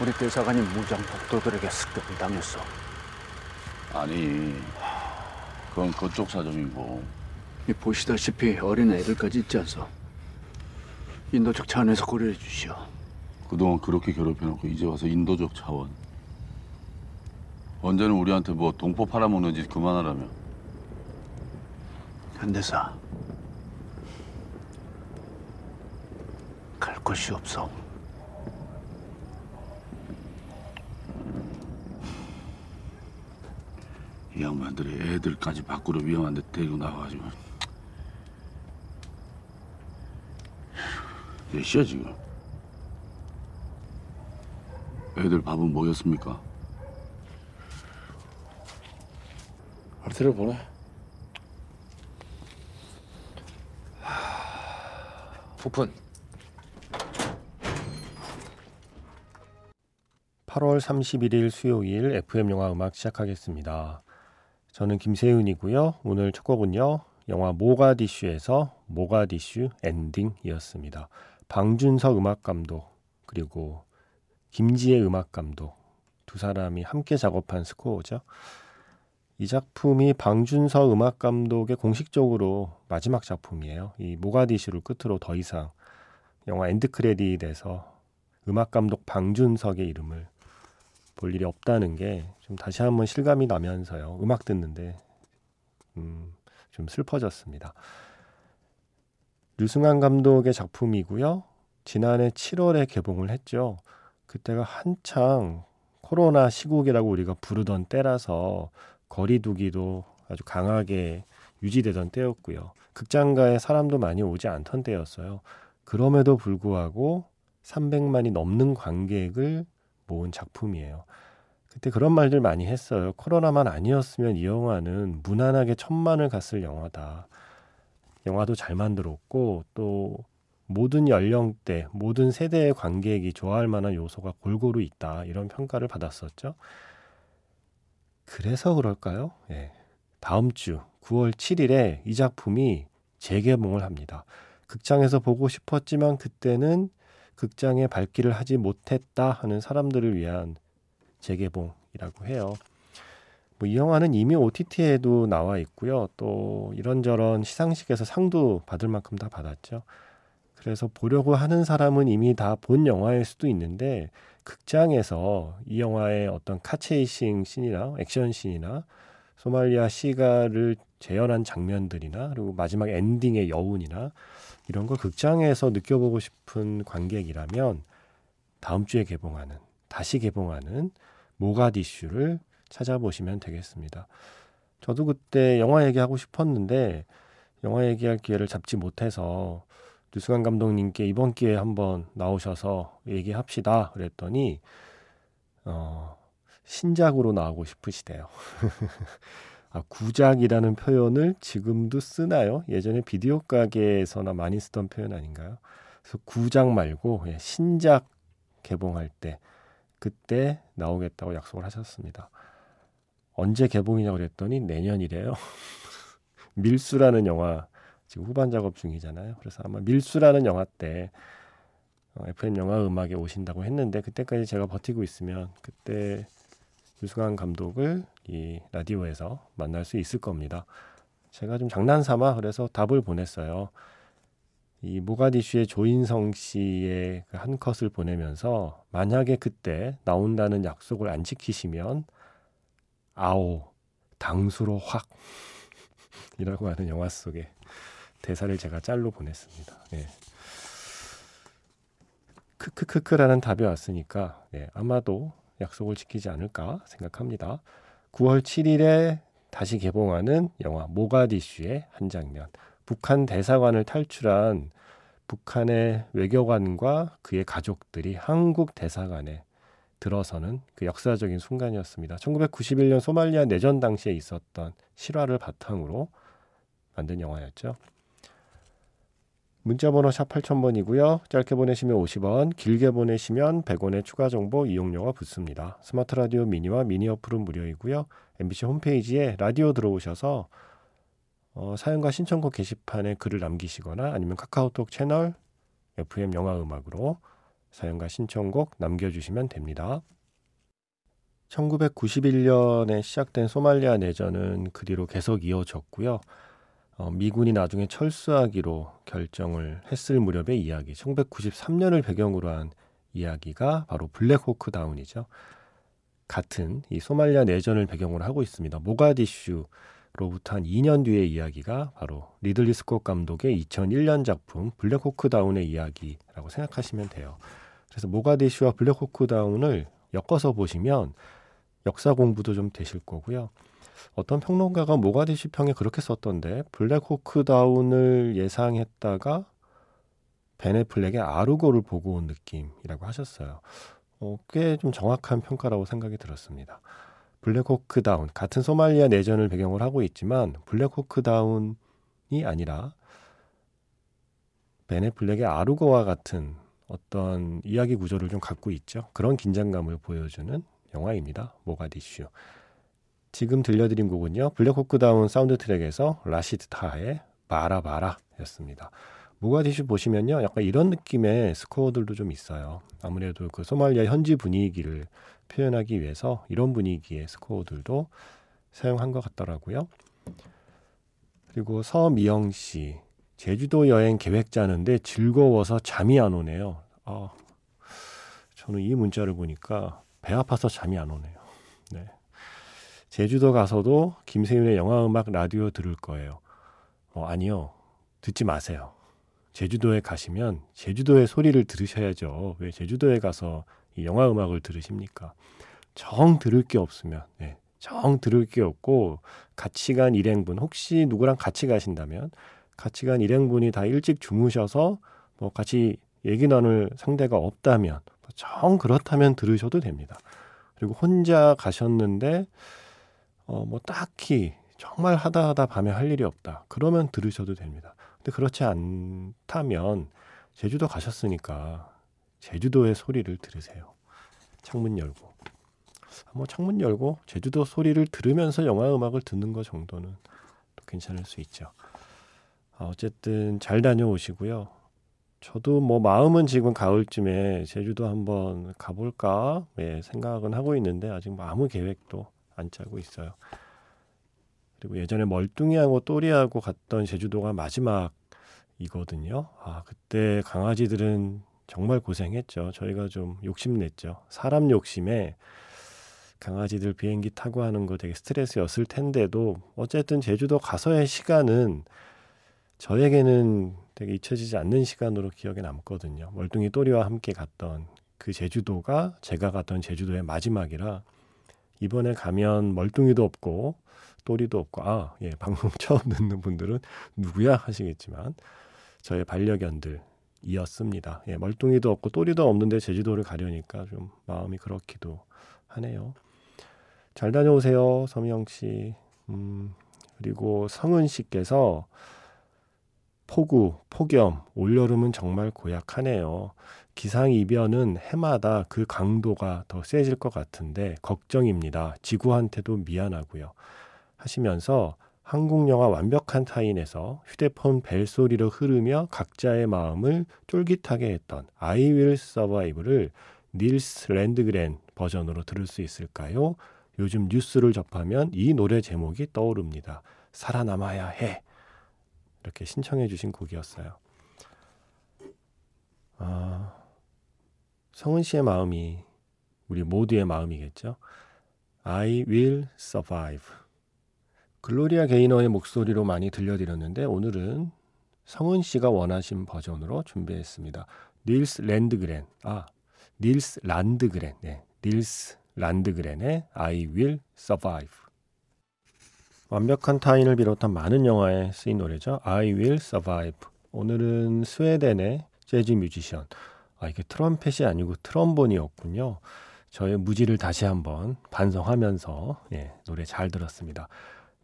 우리 대사관이 무장 폭도들에게 습격당했어. 아니, 그건 그쪽 사정이고. 이 보시다시피 어린 애들까지 있지 않소. 인도적 차원에서 고려해 주시오. 그동안 그렇게 괴롭혀놓고 이제 와서 인도적 차원. 언제는 우리한테 뭐 동포 팔아먹는 짓 그만하라며. 한대사. 갈 곳이 없어. 이 양반들이 애들까지 밖으로 위험한 데 데리고 나와가지고. 몇 시야 지금? 애들 밥은 뭐였습니까? 아르테를 보내. 오픈. 8월 31일 수요일 FM 영화 음악 시작하겠습니다. 저는 김세윤이고요. 오늘 첫 곡은요. 영화 모가디슈에서 모가디슈 엔딩이었습니다. 방준석 음악 감독 그리고 김지혜 음악 감독 두 사람이 함께 작업한 스코어죠. 이 작품이 방준석 음악 감독의 공식적으로 마지막 작품이에요. 이 모가디슈를 끝으로 더 이상 영화 end credit에서 음악 감독 방준석의 이름을 볼 일이 없다는 게 좀 다시 한번 실감이 나면서요. 음악 듣는데 음, 좀 슬퍼졌습니다. 류승완 감독의 작품이고요. 지난해 7월에 개봉을 했죠. 그때가 한창 코로나 시국이라고 우리가 부르던 때라서 거리두기도 아주 강하게 유지되던 때였고요. 극장가에 사람도 많이 오지 않던 때였어요. 그럼에도 불구하고 300만이 넘는 관객을 모은 작품이에요. 그때 그런 말들 많이 했어요. 코로나만 아니었으면 이 영화는 무난하게 천만을 갔을 영화다. 영화도 잘 만들었고 또 모든 연령대, 모든 세대의 관객이 좋아할 만한 요소가 골고루 있다. 이런 평가를 받았었죠. 그래서 그럴까요? 예. 다음 주 9월 7일에 이 작품이 재개봉을 합니다. 극장에서 보고 싶었지만 그때는 극장에 발길을 하지 못했다 하는 사람들을 위한 재개봉이라고 해요. 뭐 이 영화는 이미 OTT에도 나와 있고요. 또 이런저런 시상식에서 상도 받을 만큼 다 받았죠. 그래서 보려고 하는 사람은 이미 다 본 영화일 수도 있는데 극장에서 이 영화의 어떤 카체이싱 씬이나 액션 씬이나 소말리아 시가를 재현한 장면들이나 그리고 마지막 엔딩의 여운이나 이런 걸 극장에서 느껴보고 싶은 관객이라면 다음 주에 개봉하는 다시 개봉하는 모가디슈를 찾아보시면 되겠습니다. 저도 그때 영화 얘기하고 싶었는데 영화 얘기할 기회를 잡지 못해서 류승환 감독님께 이번 기회에 한번 나오셔서 얘기합시다 그랬더니 어, 신작으로 나오고 싶으시대요. 아, 구작이라는 표현을 지금도 쓰나요? 예전에 비디오 가게에서나 많이 쓰던 표현 아닌가요? 그래서 구작 말고 예, 신작 개봉할 때 그때 나오겠다고 약속을 하셨습니다. 언제 개봉이냐고 그랬더니 내년이래요. 밀수라는 영화 지금 후반 작업 중이잖아요. 그래서 아마 밀수라는 영화 때 어, FM 영화 음악에 오신다고 했는데 그때까지 제가 버티고 있으면 그때 유승환 감독을 이 라디오에서 만날 수 있을 겁니다. 제가 좀 장난삼아 그래서 답을 보냈어요. 이 모가디슈의 조인성 씨의 그한 컷을 보내면서 만약에 그때 나온다는 약속을 안 지키시면 아오 당수로 확 이라고 하는 영화 속에 대사를 제가 짤로 보냈습니다. 예. 크크크크라는 답이 왔으니까 예, 아마도 약속을 지키지 않을까 생각합니다. 9월 7일에 다시 개봉하는 영화 모가디슈의 한 장면. 북한 대사관을 탈출한 북한의 외교관과 그의 가족들이 한국 대사관에 들어서는 그 역사적인 순간이었습니다. 1991년 소말리아 내전 당시에 있었던 실화를 바탕으로 만든 영화였죠. 문자번호 샵 8000번이고요. 짧게 보내시면 50원, 길게 보내시면 100원의 추가 정보 이용료가 붙습니다. 스마트 라디오 미니와 미니 어플은 무료이고요. MBC 홈페이지에 라디오 들어오셔서 어, 사연과 신청곡 게시판에 글을 남기시거나 아니면 카카오톡 채널 FM 영화 음악으로 사연과 신청곡 남겨주시면 됩니다. 1991년에 시작된 소말리아 내전은 그 뒤로 계속 이어졌고요. 어, 미군이 나중에 철수하기로 결정을 했을 무렵의 이야기, 1993년을 배경으로 한 이야기가 바로 블랙호크 다운이죠. 같은 이 소말리아 내전을 배경으로 하고 있습니다. 모가디슈로부터 한 2년 뒤의 이야기가 바로 리들리 스콧 감독의 2001년 작품 블랙호크 다운의 이야기라고 생각하시면 돼요. 그래서 모가디슈와 블랙호크 다운을 엮어서 보시면 역사 공부도 좀 되실 거고요. 어떤 평론가가 모가디슈 평에 그렇게 썼던데 블랙호크 다운을 예상했다가 벤 애플렉의 아르고를 보고 온 느낌이라고 하셨어요. 어, 꽤 좀 정확한 평가라고 생각이 들었습니다. 블랙호크 다운 같은 소말리아 내전을 배경으로 하고 있지만 블랙호크 다운이 아니라 벤 애플렉의 아르고와 같은 어떤 이야기 구조를 좀 갖고 있죠. 그런 긴장감을 보여주는 영화입니다. 모가디슈. 지금 들려드린 곡은요. 블랙호크 다운 사운드 트랙에서 라시드 타하의 Barra Barra였습니다. 모가디슈 보시면요. 약간 이런 느낌의 스코어들도 좀 있어요. 아무래도 그 소말리아 현지 분위기를 표현하기 위해서 이런 분위기의 스코어들도 사용한 것 같더라고요. 그리고 서미영 씨. 제주도 여행 계획 짜는데 즐거워서 잠이 안 오네요. 아, 저는 이 문자를 보니까 배 아파서 잠이 안 오네요. 네. 제주도 가서도 김세윤의 영화 음악 라디오 들을 거예요. 어, 아니요. 듣지 마세요. 제주도에 가시면 제주도의 소리를 들으셔야죠. 왜 제주도에 가서 이 영화 음악을 들으십니까? 정 들을 게 없으면, 네. 정 들을 게 없고, 같이 간 일행분, 혹시 누구랑 같이 가신다면, 같이 간 일행분이 다 일찍 주무셔서, 뭐 같이 얘기 나눌 상대가 없다면, 정 그렇다면 들으셔도 됩니다. 그리고 혼자 가셨는데, 어, 뭐 딱히 정말 하다 하다 밤에 할 일이 없다. 그러면 들으셔도 됩니다. 근데 그렇지 않다면 제주도 가셨으니까 제주도의 소리를 들으세요. 창문 열고. 뭐 창문 열고 제주도 소리를 들으면서 영화 음악을 듣는 것 정도는 또 괜찮을 수 있죠. 아, 어쨌든 잘 다녀오시고요. 저도 뭐 마음은 지금 가을쯤에 제주도 한번 가볼까 예, 생각은 하고 있는데 아직 뭐 아무 계획도 안 짜고 있어요. 그리고 예전에 멀뚱이하고 또리하고 갔던 제주도가 마지막이거든요. 아, 그때 강아지들은 정말 고생했죠. 저희가 좀 욕심냈죠. 사람 욕심에 강아지들 비행기 타고 하는 거 되게 스트레스였을 텐데도 어쨌든 제주도 가서의 시간은 저에게는 되게 잊혀지지 않는 시간으로 기억에 남거든요. 멀뚱이 또리와 함께 갔던 그 제주도가 제가 갔던 제주도의 마지막이라 이번에 가면 멀뚱이도 없고 또리도 없고 아, 예, 방송 처음 듣는 분들은 누구야 하시겠지만 저의 반려견들이었습니다. 예, 멀뚱이도 없고 또리도 없는데 제주도를 가려니까 좀 마음이 그렇기도 하네요. 잘 다녀오세요, 서미영 씨. 음, 그리고 성은 씨께서 폭우, 폭염, 올여름은 정말 고약하네요. 기상이변은 해마다 그 강도가 더 세질 것 같은데 걱정입니다. 지구한테도 미안하고요. 하시면서 한국 영화 완벽한 타인에서 휴대폰 벨소리로 흐르며 각자의 마음을 쫄깃하게 했던 I Will Survive를 닐스 랜드그렌 버전으로 들을 수 있을까요? 요즘 뉴스를 접하면 이 노래 제목이 떠오릅니다. 살아남아야 해. 이렇게 신청해 주신 곡이었어요. 아, 성은 씨의 마음이 우리 모두의 마음이겠죠. I will survive. 글로리아 게이너의 목소리로 많이 들려드렸는데 오늘은 성은 씨가 원하신 버전으로 준비했습니다. 닐스 랜드그렌. 아, 닐스 란드그렌. 네. 닐스 란드그렌의 I will survive. 완벽한 타인을 비롯한 많은 영화에 쓰인 노래죠. I will survive. 오늘은 스웨덴의 재즈 뮤지션. 아, 이게 트럼펫이 아니고 트럼본이었군요. 저의 무지를 다시 한번 반성하면서 예, 노래 잘 들었습니다.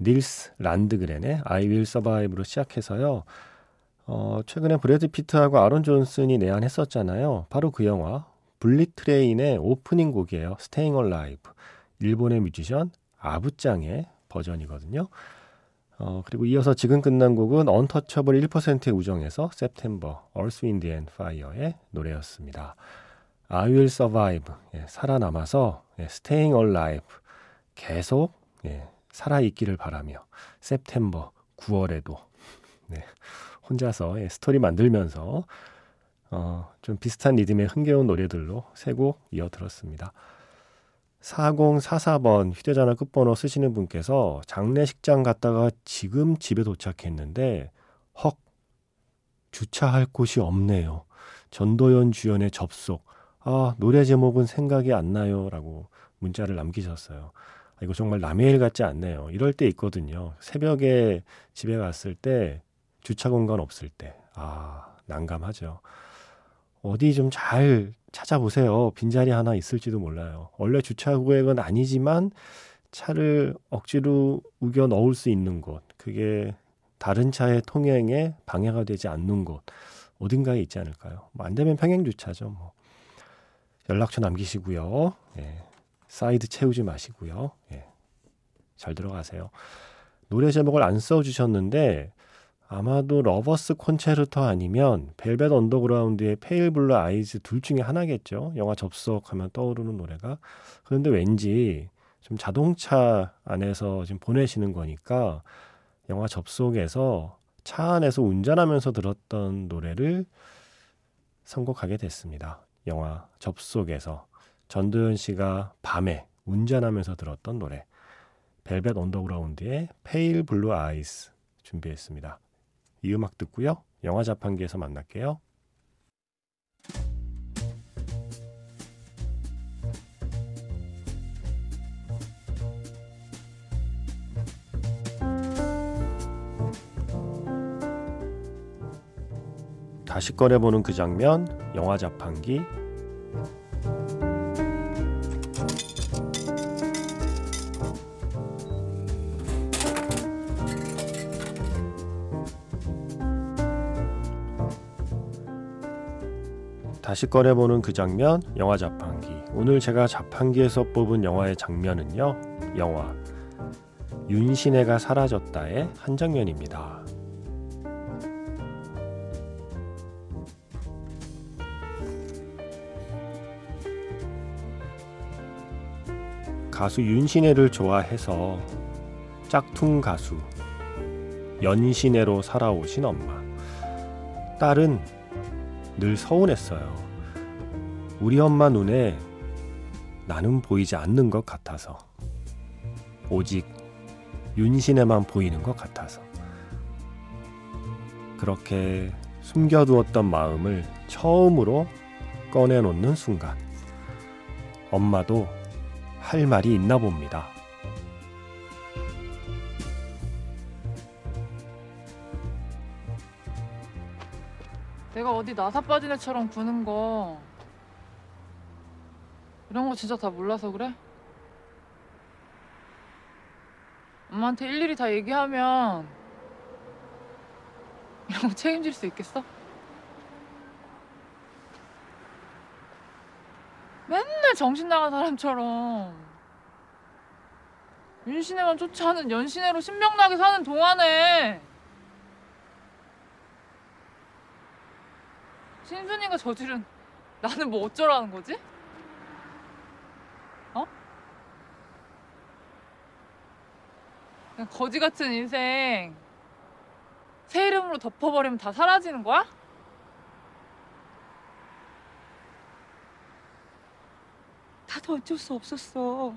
닐스 란드그렌의 I Will Survive로 시작해서요. 어, 최근에 브래드 피트하고 아론 존슨이 내한했었잖아요. 바로 그 영화 불릿 트레인의 오프닝 곡이에요. Staying Alive. 일본의 뮤지션 아부짱의 버전이거든요. 어, 그리고 이어서 지금 끝난 곡은 언터처블 1%의 우정에서 September, Earth, Wind and Fire의 노래였습니다. I will survive. 예, 살아남아서 예, staying alive. 계속 예, 살아있기를 바라며 September 9월에도 네, 혼자서 예, 스토리 만들면서 어, 좀 비슷한 리듬의 흥겨운 노래들로 세 곡 이어 들었습니다. 4044번 휴대전화 끝번호 쓰시는 분께서 장례식장 갔다가 지금 집에 도착했는데 헉 주차할 곳이 없네요. 전도연 주연의 접속. 아, 노래 제목은 생각이 안 나요. 라고 문자를 남기셨어요. 아, 이거 정말 남의 일 같지 않네요. 이럴 때 있거든요. 새벽에 집에 갔을 때 주차 공간 없을 때. 아, 난감하죠. 어디 좀 잘 찾아보세요. 빈자리 하나 있을지도 몰라요. 원래 주차 구역은 아니지만 차를 억지로 우겨 넣을 수 있는 곳. 그게 다른 차의 통행에 방해가 되지 않는 곳. 어딘가에 있지 않을까요? 뭐 안 되면 평행 주차죠. 뭐. 연락처 남기시고요. 예. 사이드 채우지 마시고요. 예. 잘 들어가세요. 노래 제목을 안 써주셨는데 아마도 Lover's Concerto 아니면 벨벳 언더그라운드의 Pale Blue Eyes 둘 중에 하나겠죠. 영화 접속하면 떠오르는 노래가. 그런데 왠지 좀 자동차 안에서 지금 보내시는 거니까 영화 접속에서 차 안에서 운전하면서 들었던 노래를 선곡하게 됐습니다. 영화 접속에서 전도연 씨가 밤에 운전하면서 들었던 노래 벨벳 언더그라운드의 Pale Blue Eyes 준비했습니다. 이 음악 듣고요. 영화 자판기에서 만날게요. 다시 꺼내보는 그 장면, 영화 자판기. 다시 꺼내보는 그 장면, 영화 자판기. 오늘 제가 자판기에서 뽑은 영화의 장면은요, 영화 윤신혜가 사라졌다의 한 장면입니다. 가수 윤신혜를 좋아해서 짝퉁 가수 연신혜로 살아오신 엄마. 딸은 늘 서운했어요. 우리 엄마 눈에 나는 보이지 않는 것 같아서. 오직 윤신혜만 보이는 것 같아서. 그렇게 숨겨두었던 마음을 처음으로 꺼내놓는 순간. 엄마도 할 말이 있나 봅니다. 내가 어디 나사 빠진 애처럼 구는 거 이런 거 진짜 다 몰라서 그래? 엄마한테 일일이 다 얘기하면 이런 거 책임질 수 있겠어? 맨날 정신 나간 사람처럼 윤신혜만 쫓아하는 연신혜로 신명나게 사는 동안에 신순이가 저지른 나는 뭐 어쩌라는 거지? 어? 거지 같은 인생 새 이름으로 덮어버리면 다 사라지는 거야? 나도 어쩔 수 없었어.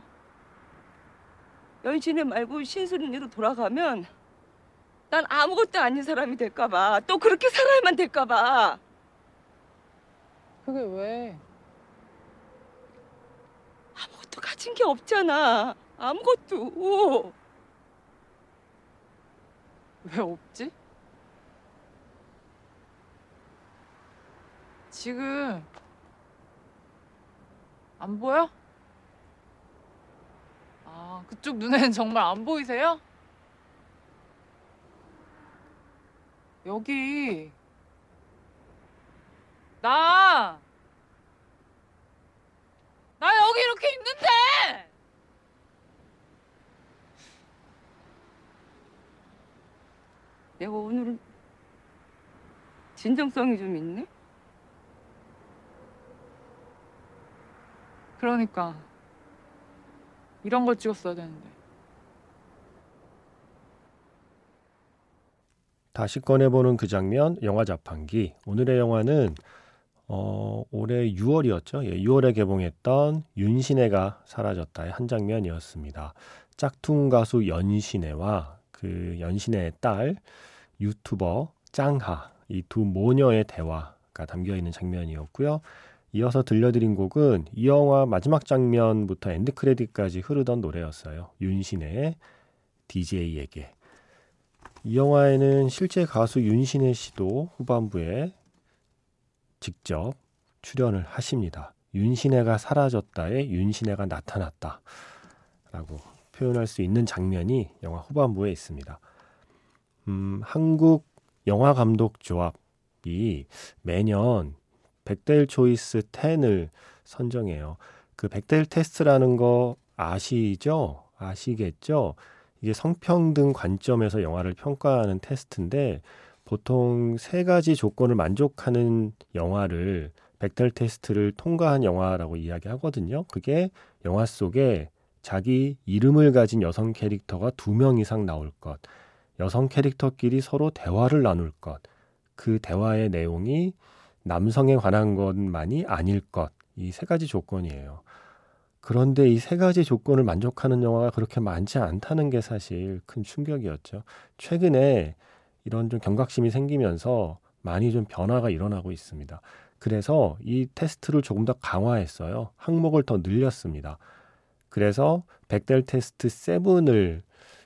연신혜 말고 신수린이로 돌아가면 난 아무것도 아닌 사람이 될까봐 또 그렇게 살아야만 될까봐 그게 왜? 아무것도 가진 게 없잖아. 아무것도. 왜 없지? 지금 안 보여? 아, 그쪽 눈에는 정말 안 보이세요? 여기 나! 나 여기 이렇게 있는데! 내가 오늘은 진정성이 좀 있네. 그러니까 이런 걸 찍었어야 되는데. 다시 꺼내보는 그 장면, 영화 자판기. 오늘의 영화는 어, 올해 6월이었죠. 예, 6월에 개봉했던 윤시내가 사라졌다의 한 장면이었습니다. 짝퉁 가수 연시내와 그 연시내의 딸 유튜버 짱하 이 두 모녀의 대화가 담겨 있는 장면이었고요. 이어서 들려드린 곡은 이 영화 마지막 장면부터 end credit까지 흐르던 노래였어요. 윤시내의 DJ에게. 이 영화에는 실제 가수 윤신혜 씨도 후반부에 직접 출연을 하십니다. 윤신혜가 사라졌다에 윤신혜가 나타났다. 라고 표현할 수 있는 장면이 영화 후반부에 있습니다. 음, 한국 영화 감독 조합이 매년 백델 초이스 10을 선정해요. 그 백델 테스트라는 거 아시죠? 아시겠죠? 이게 성평등 관점에서 영화를 평가하는 테스트인데 보통 세 가지 조건을 만족하는 영화를 백델 테스트를 통과한 영화라고 이야기하거든요. 그게 영화 속에 자기 이름을 가진 여성 캐릭터가 두 명 이상 나올 것, 여성 캐릭터끼리 서로 대화를 나눌 것, 그 대화의 내용이 남성에 관한 것만이 아닐 것, 이 세 가지 조건이에요. 그런데 이 세 가지 조건을 만족하는 영화가 그렇게 많지 않다는 게 사실 큰 충격이었죠. 최근에 이런 좀 경각심이 생기면서 많이 좀 변화가 일어나고 있습니다. 그래서 이 테스트를 조금 더 강화했어요. 항목을 더 늘렸습니다. 그래서 백델 테스트 7을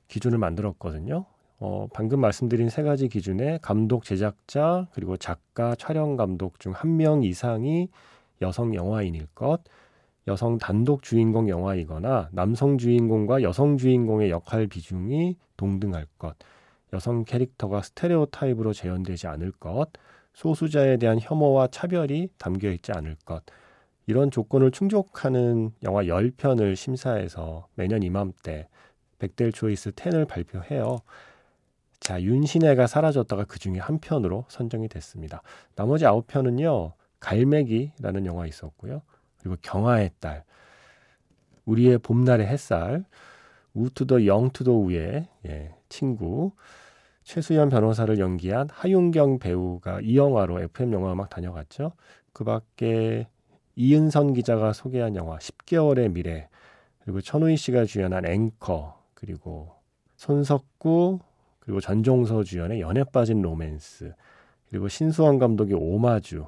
기준을 만들었거든요. 어, 방금 말씀드린 세 가지 기준에 감독, 제작자, 그리고 작가, 촬영 감독 중 한 명 이상이 여성 영화인일 것, 여성 단독 주인공 영화이거나 남성 주인공과 여성 주인공의 역할 비중이 동등할 것, 여성 캐릭터가 스테레오 타입으로 재현되지 않을 것, 소수자에 대한 혐오와 차별이 담겨 있지 않을 것, 이런 조건을 충족하는 영화 10편을 심사해서 매년 이맘때 백델 초이스 10을 발표해요. 자, 윤신혜가 사라졌다가 그 중에 한 편으로 선정이 됐습니다. 나머지 아홉 편은요, 갈매기라는 영화 있었고요. 그리고 경아의 딸, 우리의 봄날의 햇살, 우투더 영투더 우의 예, 친구, 최수연 변호사를 연기한 하윤경 배우가 이 영화로 FM 영화 음악 다녀갔죠. 그 밖에 이은선 기자가 소개한 영화 10개월의 미래, 그리고 천우희 씨가 주연한 앵커, 그리고 손석구, 그리고 전종서 주연의 연애 빠진 로맨스, 그리고 신수원 감독의 오마주,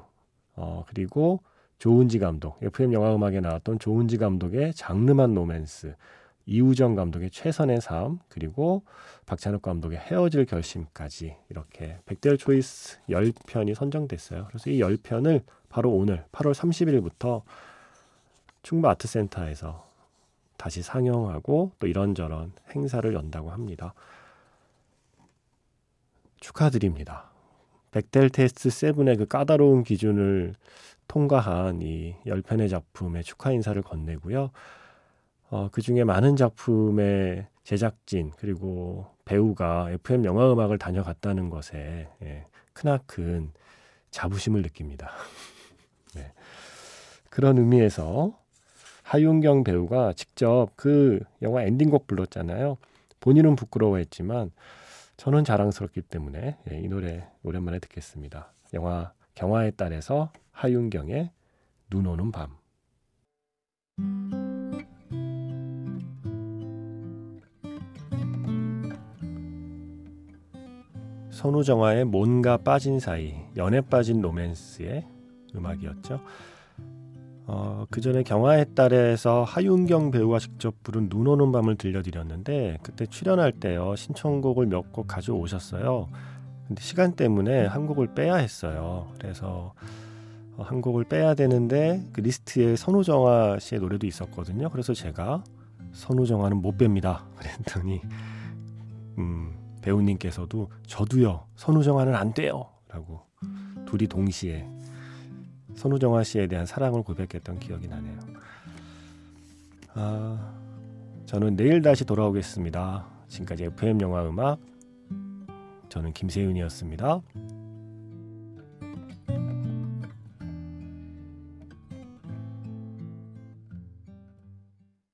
어, 그리고 조은지 감독, FM 영화 음악에 나왔던 조은지 감독의 장르만 로맨스, 이우정 감독의 최선의 삶, 그리고 박찬욱 감독의 헤어질 결심까지 이렇게 벡델 초이스 10편이 선정됐어요. 그래서 이 10편을 바로 오늘 8월 30일부터 충무 아트센터에서 다시 상영하고 또 이런저런 행사를 연다고 합니다. 축하드립니다. 백델 테스트 7의 그 까다로운 기준을 통과한 이 10편의 작품에 축하 인사를 건네고요. 어, 그 중에 많은 작품의 제작진 그리고 배우가 FM 영화 음악을 다녀갔다는 것에 예, 크나큰 자부심을 느낍니다. 네. 그런 의미에서 하윤경 배우가 직접 그 영화 엔딩곡 불렀잖아요. 본인은 부끄러워했지만 저는 자랑스럽기 때문에 예, 이 노래 오랜만에 듣겠습니다. 영화 경화의 딸에서 하윤경의 눈 오는 밤. 선우정아의 뭔가 빠진 사이, 연애 빠진 로맨스의 음악이었죠. 어, 그 전에 경아의 딸에서 하윤경 배우가 직접 부른 눈 오는 밤을 들려드렸는데 그때 출연할 때요 신청곡을 몇 곡 가져오셨어요. 근데 시간 때문에 한 곡을 빼야 했어요. 그래서 어, 한 곡을 빼야 되는데 그 리스트에 선우정아 씨의 노래도 있었거든요. 그래서 제가 선우정아는 못 뺍니다. 그랬더니 음, 배우님께서도 저도요 선우정아는 안 돼요 라고 둘이 동시에 선우정아 씨에 대한 사랑을 고백했던 기억이 나네요. 아, 저는 내일 다시 돌아오겠습니다. 지금까지 FM 영화 음악 저는 김세윤이었습니다.